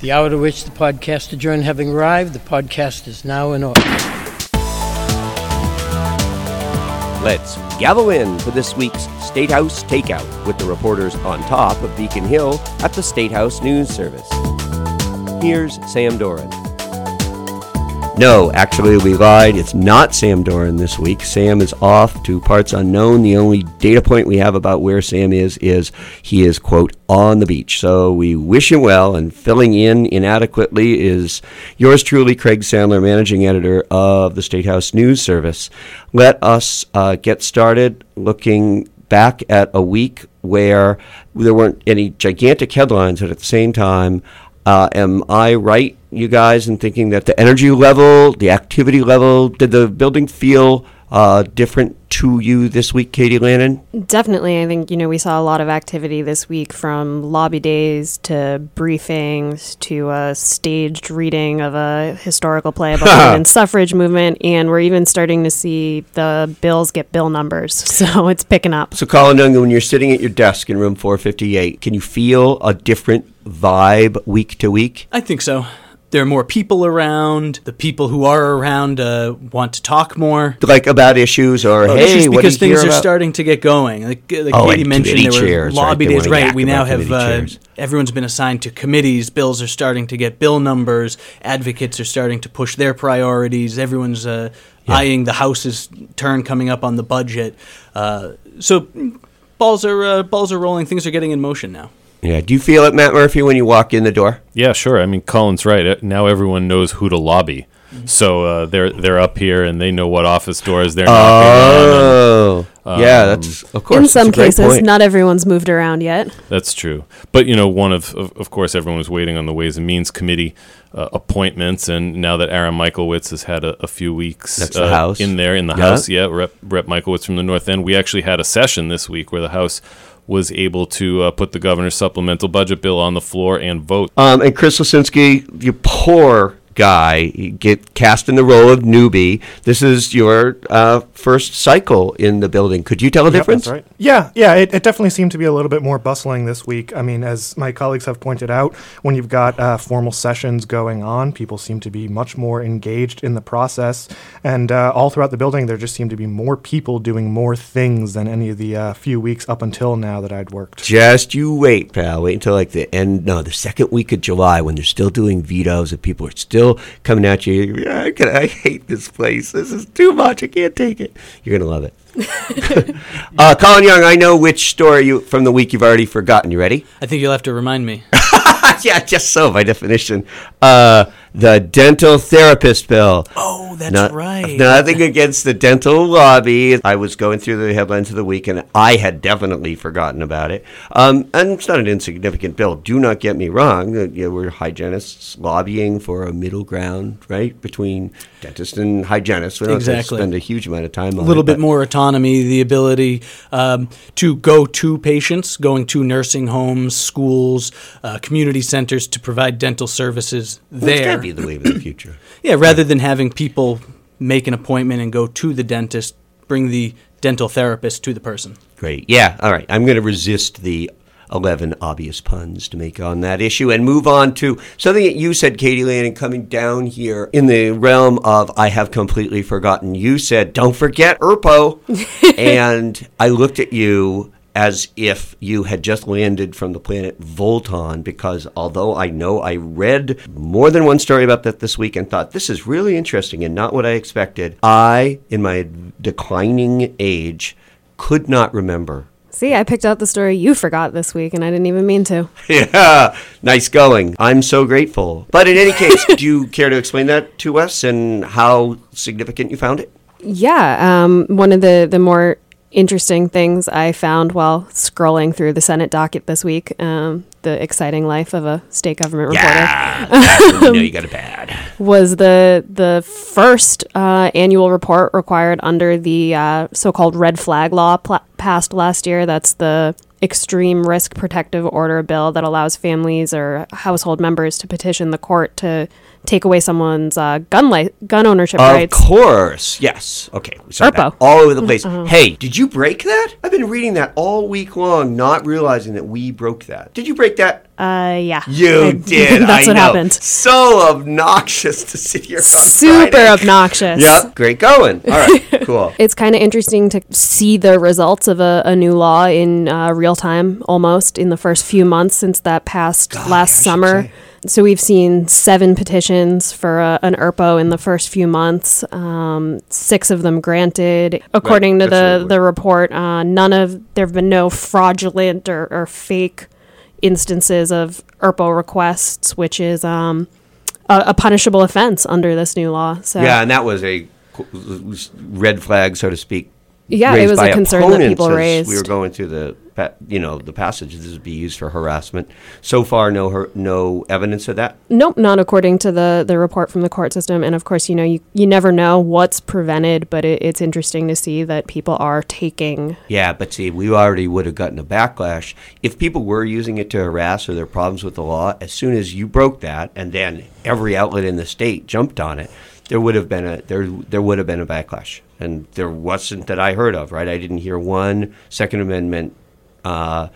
The hour to which the podcast adjourned having arrived, the podcast is now in order. Let's gavel in for this week's State House Takeout with the reporters on top of Beacon Hill at the State House News Service. Here's Sam Doran. No, actually, we lied. It's not Sam Doran this week. Sam is off to parts unknown. The only data point we have about where Sam is is he is, quote, on the beach. So we wish him well, and filling in inadequately is yours truly, Craig Sandler, managing editor of the State House News Service. Let us uh, get started looking back at a week where there weren't any gigantic headlines, but at the same time, uh, am I right, you guys, in thinking that the energy level, the activity level, did the building feel uh, different to you this week, Katie Lannan? Definitely. I think, you know, we saw a lot of activity this week from lobby days to briefings to a staged reading of a historical play about the women's suffrage movement. And we're even starting to see the bills get bill numbers. So it's picking up. So, Colin Dungan, when you're sitting at your desk in room 458, can you feel a different vibe week to week? I think so. There are more people around. The people who are around uh, want to talk more. Like about issues or, Oh, hey, this is what because things are about? starting to get going. Like, like Oh, Katie mentioned, there chairs, right? lobby They days. Right, we now have uh, everyone's been assigned to committees. Bills are starting to get bill numbers. Advocates are starting to push their priorities. Everyone's uh, eyeing the House's turn coming up on the budget. Uh, so balls are uh, balls are rolling. Things are getting in motion now. Yeah. Do you feel it, Matt Murphy, when you walk in the door? Yeah, sure. I mean, Colin's right. Uh, Now everyone knows who to lobby. So uh, they're they're up here and they know what office doors they're knocking on. Oh, yeah, that's of course. In some cases, point. not everyone's moved around yet. That's true. But you know, one of of, of course, everyone was waiting on the Ways and Means Committee uh, appointments, and now that Aaron Michlewitz has had a, a few weeks That's the uh, House. in there in the Yeah. House, yeah, Rep, Rep Michlewitz from the North End, we actually had a session this week where the House was able to uh, put the governor's supplemental budget bill on the floor and vote. Um, and Chris Lisinski, you poor guy, get cast in the role of newbie. This is your uh, first cycle in the building. Could you tell a Yep, difference? right. Yeah, yeah. It, it definitely seemed to be a little bit more bustling this week. I mean, as my colleagues have pointed out, when you've got uh, formal sessions going on, people seem to be much more engaged in the process. And uh, all throughout the building, there just seemed to be more people doing more things than any of the uh, few weeks up until now that I'd worked. Just you wait, pal. Wait until like the end, no, the second week of July when they're still doing vetoes and people are still coming at you. I, can, I hate this place. This is too much. I can't take it. You're gonna love it. uh, Colin Young, I know which story you from the week you've already forgotten. You ready? I think you'll have to remind me. yeah, just so by definition. Uh, the dental therapist bill. Oh, that's Not- right. Nothing against the dental lobby. I was going through the headlines of the week, and I had definitely forgotten about it. Um, and it's not an insignificant bill. Do not get me wrong. Uh, you know, we're hygienists lobbying for a middle ground, right, between dentists and hygienists. We don't Exactly. spend a huge amount of time on a little it, bit more autonomy, the ability um, to go to patients, going to nursing homes, schools, uh, community centers to provide dental services Well, It's got there. To be the wave of the future. Yeah, rather than having people make an appointment and go to the dentist, bring the dental therapist to the person. Great. Yeah. All right. I'm going to resist the 11 obvious puns to make on that issue and move on to something that you said, Katie Lannan, coming down here in the realm of I have completely forgotten. You said, don't forget ERPO. and I looked at you as if you had just landed from the planet Volton because although I know I read more than one story about that this week and thought this is really interesting and not what I expected, I, in my declining age, could not remember. See, I picked out the story you forgot this week, and I didn't even mean to. Yeah, nice going. I'm so grateful. But in any case, do you care to explain that to us and how significant you found it? Yeah, um, one of the the more interesting things I found while scrolling through the Senate docket this week, um, the exciting life of a state government reporter, Yeah, you know you got it bad. was the the first uh, annual report required under the uh, so-called red flag law pla- passed last year. That's the extreme risk protective order bill that allows families or household members to petition the court to take away someone's uh, gun li- gun ownership Of rights. Of course, yes. Okay, that all over the place. Hey, did you break that? I've been reading that all week long, not realizing that we broke that. Did you break that? Uh, yeah. You I- did. That's I what know. happened. So obnoxious to sit here on Super Friday. obnoxious. Yep. Great going. All right. Cool. It's kind of interesting to see the results of a, a new law in uh, real time almost in the first few months since that passed God, last summer. So we've seen seven petitions for a, an ERPO in the first few months, um, six of them granted. According to that's the, the report, uh, none of there have been no fraudulent or, or fake instances of ERPO requests, which is um, a, a punishable offense under this new law. So Yeah, and that was a red flag, so to speak. Yeah, it was a concern that people raised. We were going through the, you know, the passage. This would be used for harassment. So far, no, her- no evidence of that. Nope, not according to the, the report from the court system. And of course, you know, you, you never know what's prevented, but it, it's interesting to see that people are taking. Yeah, but see, we already would have gotten a backlash if people were using it to harass or their problems with the law. As soon as you broke that, and then every outlet in the state jumped on it, there would have been a there there would have been a backlash, and there wasn't that I heard of. Right, I didn't hear one Second Amendment uh,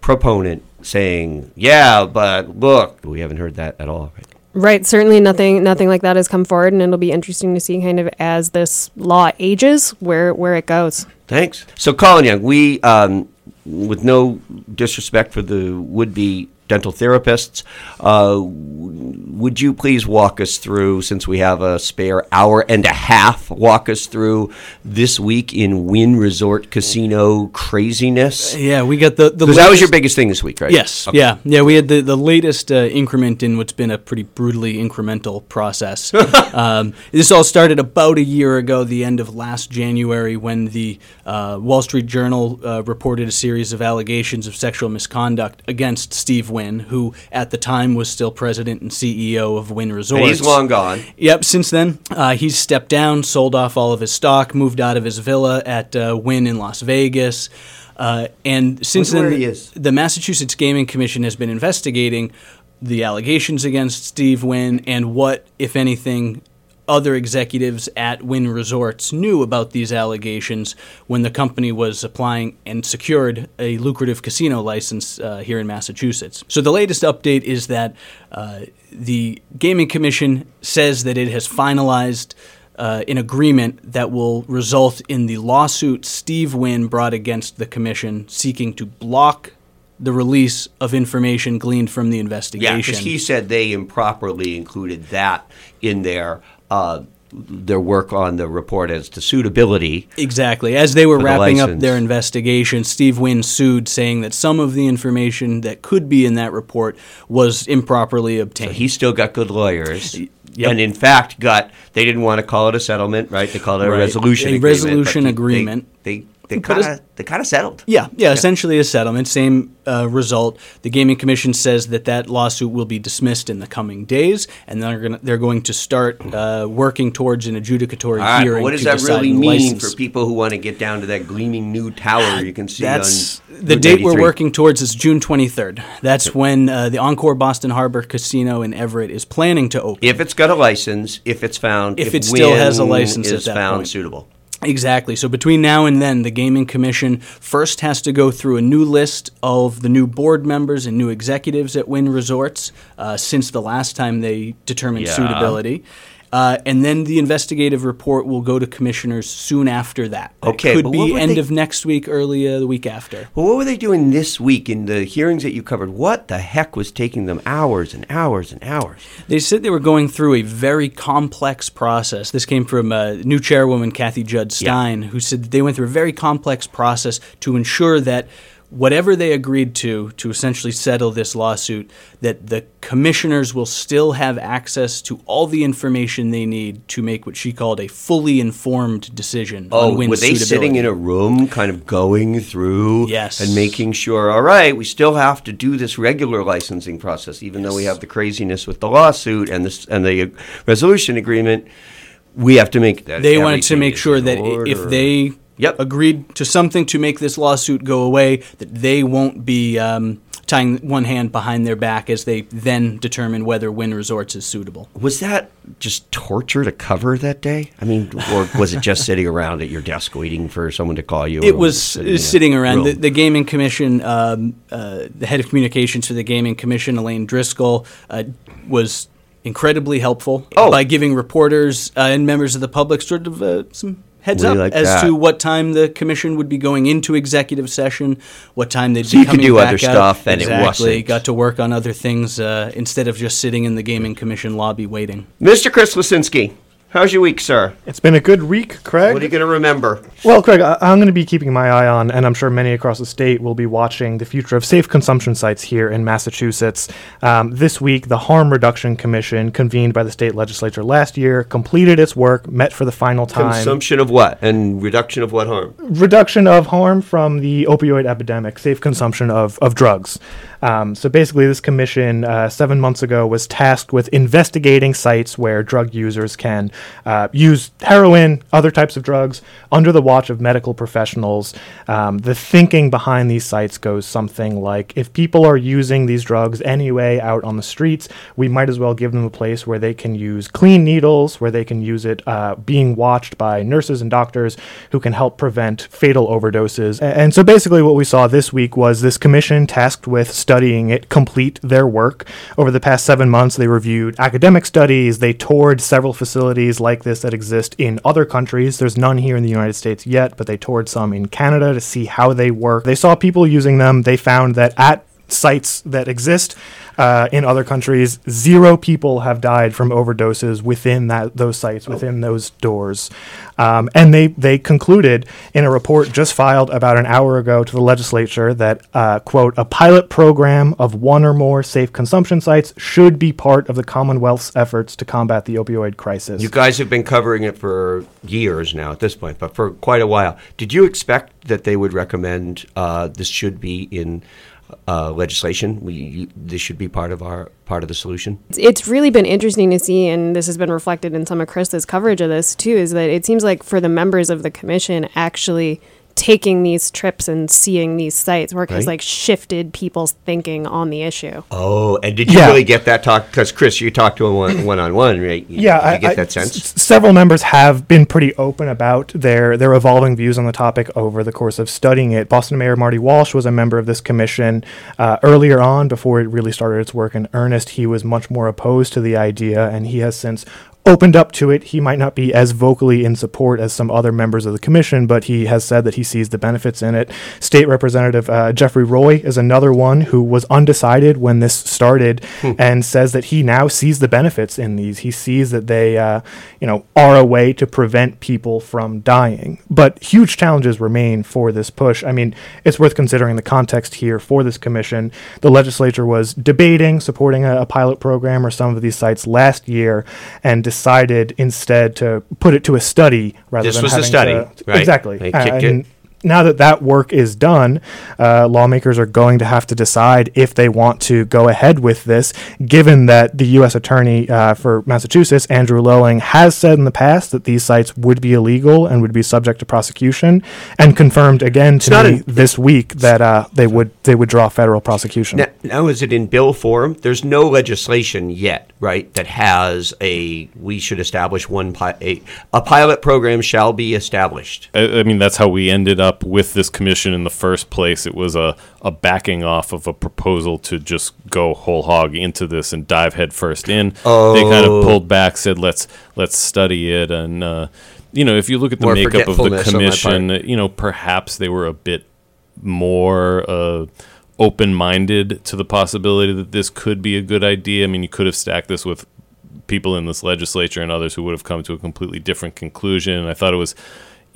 proponent saying, "Yeah, but look," we haven't heard that at all. Right? Right, certainly nothing nothing like that has come forward, and it'll be interesting to see kind of as this law ages where where it goes. Thanks. So, Colin Young, we, um, with no disrespect for the would-be dental therapists, uh, would you please walk us through, since we have a spare hour and a half, walk us through this week in Wynn Resort Casino craziness? Yeah, we got the Because that was your biggest thing this week, right? Yes, Okay. yeah, yeah. We had the, the latest uh, increment in what's been a pretty brutally incremental process. um, this all started about a year ago, the end of last January, when the uh, Wall Street Journal uh, reported a series of allegations of sexual misconduct against Steve Wynn, who at the time was still president and CEO of Wynn Resorts. And he's long gone. Yep. Since then, uh, he's stepped down, sold off all of his stock, moved out of his villa at uh, Wynn in Las Vegas, uh, and since Wonder then, the Massachusetts Gaming Commission has been investigating the allegations against Steve Wynn and what, if anything, other executives at Wynn Resorts knew about these allegations when the company was applying and secured a lucrative casino license uh, here in Massachusetts. So the latest update is that uh, the Gaming Commission says that it has finalized uh, an agreement that will result in the lawsuit Steve Wynn brought against the commission seeking to block the release of information gleaned from the investigation. Yeah, because he said they improperly included that in their uh, their work on the report as to suitability. Exactly. As they were For the wrapping up their investigation, Steve Wynn sued, saying that some of the information that could be in that report was improperly obtained. He still got good lawyers. Yep. And in fact, got they didn't want to call it a settlement, right? They called it a Right. resolution A agreement. resolution agreement. They they It's- kind of they kind of settled. Yeah, yeah, essentially a settlement, same uh, result. The Gaming Commission says that that lawsuit will be dismissed in the coming days, and they're going to they're going to start uh, working towards an adjudicatory right, hearing. what does that really mean license. for people who want to get down to that gleaming new tower you can see That's on the Route date we're working towards is June 23rd. That's when uh, the Encore Boston Harbor Casino in Everett is planning to open. If it's got a license, if it's found, If it still has a license at is that found point. suitable. Exactly. So between now and then, the Gaming Commission first has to go through a new list of the new board members and new executives at Wynn Resorts uh, since the last time they determined Yeah. suitability. Uh, and then the investigative report will go to commissioners soon after that. Okay, it could be end they- of next week, early uh, the week after. Well, what were they doing this week in the hearings that you covered? What the heck was taking them hours and hours and hours? They said they were going through a very complex process. This came from uh, new chairwoman Cathy Judd-Stein, who said that they went through a very complex process to ensure that whatever they agreed to to essentially settle this lawsuit, that the commissioners will still have access to all the information they need to make what she called a fully informed decision Oh, on were they sitting in a room, kind of going through, Yes. and making sure? All right, we still have to do this regular licensing process, even though we have the craziness with the lawsuit and this and the resolution agreement. We have to make that. they wanted to make sure that i- if they Yep. agreed to something to make this lawsuit go away, that they won't be um, tying one hand behind their back as they then determine whether Wynn Resorts is suitable. Was that just torture to cover that day? I mean, or was it just sitting around at your desk waiting for someone to call you? It was sitting sitting around. The, the Gaming Commission, um, uh, the head of communications for the Gaming Commission, Elaine Driscoll, uh, was incredibly helpful Oh. by giving reporters uh, and members of the public sort of uh, some heads Really up like as that. to what time the commission would be going into executive session, what time they'd So be you could coming do back other out. stuff and it exactly. wasn't- Got to work on other things uh, instead of just sitting in the Gaming Commission lobby waiting. Mr. Chris Lisinski, how's your week, sir? It's been a good week, Craig. What are you going to remember? Well, Craig, I- I'm going to be keeping my eye on, and I'm sure many across the state will be watching the future of safe consumption sites here in Massachusetts. Um, this week, the Harm Reduction Commission, convened by the state legislature last year, completed its work, met for the final time. Consumption of what and reduction of what harm? reduction of harm from the opioid epidemic, safe consumption of, of drugs. Um, so basically, this commission uh, seven months ago was tasked with investigating sites where drug users can uh, use heroin, other types of drugs, under the watch of medical professionals. Um, the thinking behind these sites goes something like if people are using these drugs anyway out on the streets, we might as well give them a place where they can use clean needles, where they can use it uh, being watched by nurses and doctors who can help prevent fatal overdoses. And so basically, what we saw this week was this commission tasked with studying it complete their work. Over the past seven months, they reviewed academic studies, they toured several facilities like this that exist in other countries. There's none here in the United States yet, but they toured some in Canada to see how they work. They saw people using them. They found that at sites that exist uh, in other countries, zero people have died from overdoses within that those sites, within those doors. Um, and they they concluded in a report just filed about an hour ago to the legislature that uh, quote a pilot program of one or more safe consumption sites should be part of the Commonwealth's efforts to combat the opioid crisis. You guys have been covering it for years now at this point, but for quite a while. Did you expect that they would recommend uh, this should be in uh, legislation? We, you, this should be part of our part of the solution. It's, really been interesting to see, and this has been reflected in some of Krista's coverage of this too, is that it seems like for the members of the commission actually taking these trips and seeing these sites work has like shifted people's thinking on the issue. Oh, and did you Yeah. really get that talk? Because Chris, you talked to him one, one on one, right? You, yeah, did I, you get I- that sense. s- several members have been pretty open about their their evolving views on the topic over the course of studying it. Boston Mayor Marty Walsh was a member of this commission uh, earlier on, before it really started its work in earnest. He was much more opposed to the idea, and he has since opened up to it. He might not be as vocally in support as some other members of the commission, but he has said that he sees the benefits in it. State Representative uh, Jeffrey Roy is another one who was undecided when this started and says that he now sees the benefits in these. He sees that they, uh, you know, are a way to prevent people from dying. But huge challenges remain for this push. I mean, it's worth considering the context here for this commission. The legislature was debating supporting a, a pilot program or some of these sites last year and decided instead to put it to a study rather This than was a study, to- right? Exactly. They kicked it. Now that that work is done, uh, lawmakers are going to have to decide if they want to go ahead with this, given that the U.S. Attorney uh, for Massachusetts, Andrew Lelling, has said in the past that these sites would be illegal and would be subject to prosecution, and confirmed again to me this week that uh, they would they would draw federal prosecution. Now, now, is it in bill form? There's no legislation yet, right, that has a we should establish one pi- a, a pilot program shall be established. I, I mean, that's how we ended up with this commission in the first place. It was a, a backing off of a proposal to just go whole hog into this and dive headfirst in. They kind Oh. of pulled back, said let's let's study it, and uh, you know, if you look at the More makeup of the forgetfulness on my commission, you know, perhaps they were a bit more. Uh, open-minded to the possibility that this could be a good idea. I mean, you could have stacked this with people in this legislature and others who would have come to a completely different conclusion. And I thought it was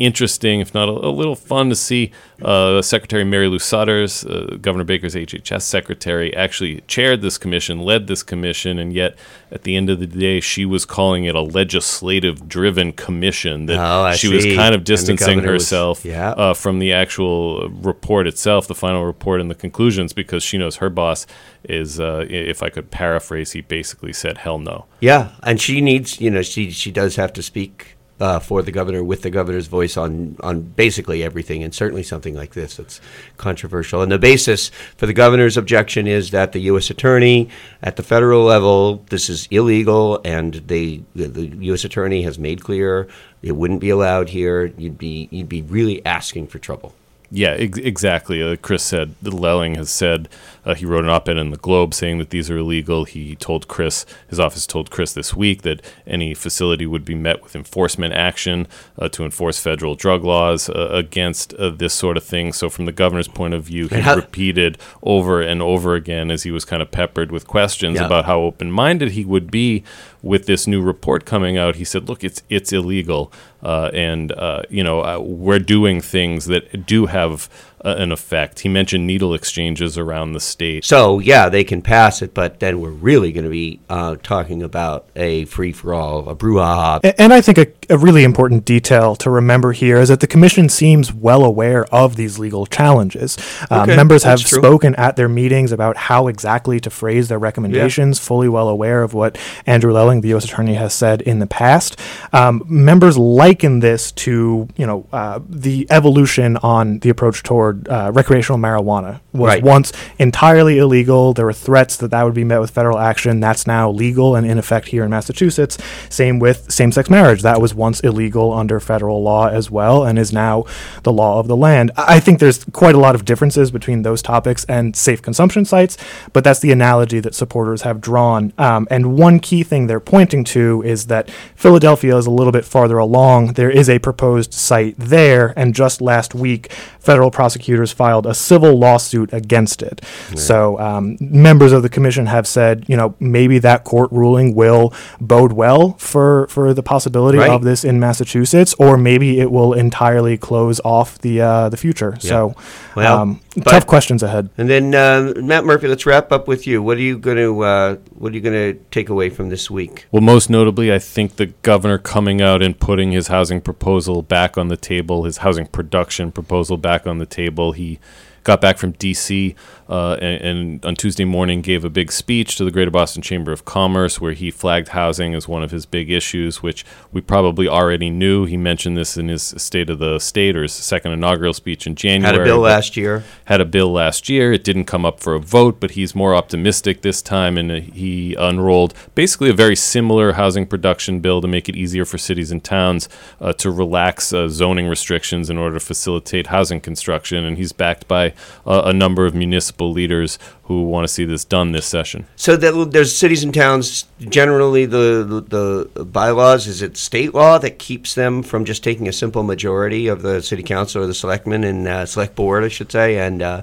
interesting, if not a, a little fun, to see uh, Secretary Marylou Sudders, uh, Governor Baker's HHS secretary, actually chaired this commission, led this commission, and yet at the end of the day, she was calling it a legislative-driven commission. That Oh, she was kind of distancing governor was- herself yeah. uh, from the actual report itself, the final report and the conclusions, because she knows her boss is, uh, if I could paraphrase, he basically said, "Hell no." Yeah, and she needs, you know, she she does have to speak uh, for the governor with the governor's voice on on basically everything, and certainly something like this that's controversial. And the basis for the governor's objection is that the U.S. attorney at the federal level, this is illegal, and they the, the U.S. attorney has made clear it wouldn't be allowed here. You'd be you'd be really asking for trouble. Yeah, ex- exactly. Uh, Chris said Lelling has said uh, he wrote an op-ed in the Globe saying that these are illegal. He told Chris, his office told Chris this week that any facility would be met with enforcement action uh, to enforce federal drug laws uh, against uh, this sort of thing. So, from the governor's point of view, he repeated over and over again as he was kind of peppered with questions Yeah. about how open-minded he would be with this new report coming out. He said, "Look, it's it's illegal, uh, and uh, you know uh, we're doing things that do have uh, an effect." He mentioned needle exchanges around the state. So yeah, they can pass it, but then we're really going to be uh, talking about a free for all, a brouhaha. A- And I think a, a really important detail to remember here is that the commission seems well aware of these legal challenges. Okay, members have true. spoken at their meetings about how exactly to phrase their recommendations, fully well aware of what Andrew Lelling, the U.S. Attorney, has said in the past. Um, members liken this to, you know, uh, the evolution on the approach toward uh, recreational marijuana was Right. once entirely illegal. There were threats that that would be met with federal action. That's now legal and in effect here in Massachusetts. Same with same sex marriage. That was once illegal under federal law as well and is now the law of the land. I think there's quite a lot of differences between those topics and safe consumption sites, but that's the analogy that supporters have drawn. Um, and one key thing they're pointing to is that Philadelphia is a little bit farther along. There is a proposed site there, and just last week, federal prosecutors filed a civil lawsuit against it. So um, members of the commission have said, you know, maybe that court ruling will bode well for for the possibility Right. of this in Massachusetts, or maybe it will entirely close off the uh, the future. So, Well, um, but- tough questions ahead. And then uh, Matt Murphy, let's wrap up with you. What are you going to uh, What are you going to take away from this week? Well, most notably, I think the governor coming out and putting his housing proposal back on the table, his housing production proposal back on the table. He got back from D.C. Uh, and, and on Tuesday morning gave a big speech to the Greater Boston Chamber of Commerce where he flagged housing as one of his big issues, which we probably already knew. He mentioned this in his State of the State or his second inaugural speech in January. Had a bill last year. had a bill last year. It didn't come up for a vote, but he's more optimistic this time, and uh, he unrolled basically a very similar housing production bill to make it easier for cities and towns uh, to relax uh, zoning restrictions in order to facilitate housing construction. And he's backed by uh, a number of municipal leaders who want to see this done this session. So that there's cities and towns. Generally, the, the the bylaws is it state law that keeps them from just taking a simple majority of the city council or the selectmen and uh, select board, I should say, and uh,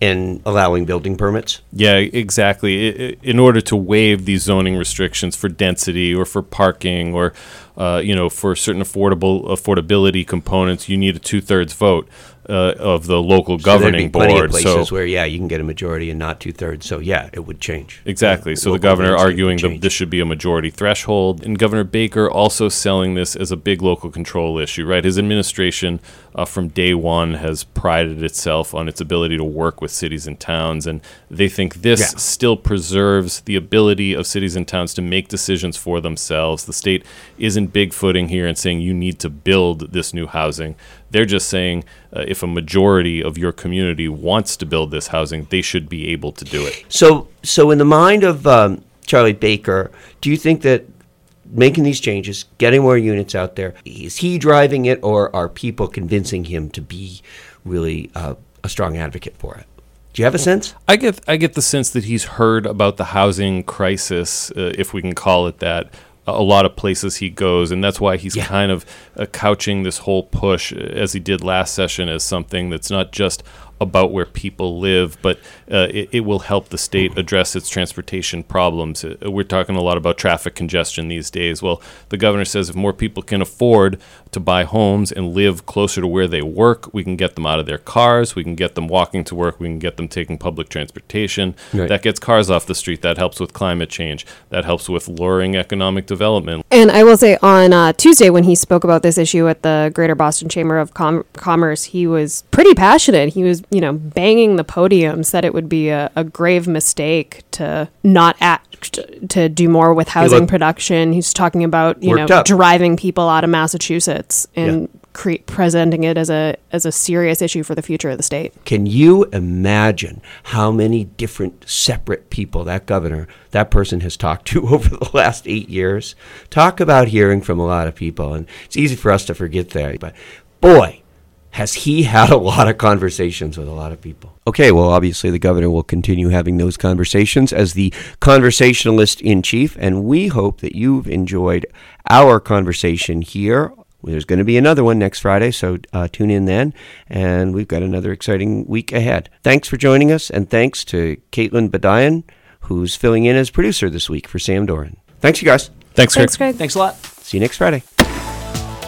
and allowing building permits. Yeah, exactly. In order to waive these zoning restrictions for density or for parking or, uh, you know, for certain affordable affordability components, you need a two-thirds vote uh, of the local So governing plenty board. of places so where yeah, you can get a majority and not two thirds. So yeah, it would change. Exactly. So the governor arguing that this should be a majority threshold, and Governor Baker also selling this as a big local control issue. Right, his administration uh, from day one has prided itself on its ability to work with cities and towns, and they think this Yeah. still preserves the ability of cities and towns to make decisions for themselves. The state isn't bigfooting here and saying you need to build this new housing. They're just saying uh, if a majority of your community wants to build this housing, they should be able to do it. So, so in the mind of um, Charlie Baker, do you think that making these changes, getting more units out there, is he driving it, or are people convincing him to be really uh, a strong advocate for it? Do you have a sense? I get I get the sense that he's heard about the housing crisis, uh, if we can call it that, a lot of places he goes, and that's why he's Yeah. kind of uh, couching this whole push, uh, as he did last session, as something that's not just about where people live, but uh, it, it will help the state address its transportation problems. Uh, we're talking a lot about traffic congestion these days. Well, the governor says if more people can afford to buy homes and live closer to where they work, we can get them out of their cars, we can get them walking to work, we can get them taking public transportation. Right. That gets cars off the street. That helps with climate change. That helps with luring economic development. And I will say on uh, Tuesday, when he spoke about this issue at the Greater Boston Chamber of Com- Commerce, he was pretty passionate. He was you know, banging the podium, said it would be a, a grave mistake to not act to do more with housing looked- production. He's talking about you know up. driving people out of Massachusetts and cre- presenting it as a as a serious issue for the future of the state. Can you imagine how many different separate people that governor, that person has talked to over the last eight years? Talk about hearing from a lot of people. And it's easy for us to forget that. But boy, has he had a lot of conversations with a lot of people. Okay, well, obviously the governor will continue having those conversations as the conversationalist in chief. And we hope that you've enjoyed our conversation here there's going to be another one next Friday, so uh, tune in then. And we've got another exciting week ahead. Thanks for joining us, and thanks to Caitlin Badian, who's filling in as producer this week for Sam Doran. Thanks, you guys. Thanks, Greg. Thanks, Greg. Thanks a lot. See you next Friday.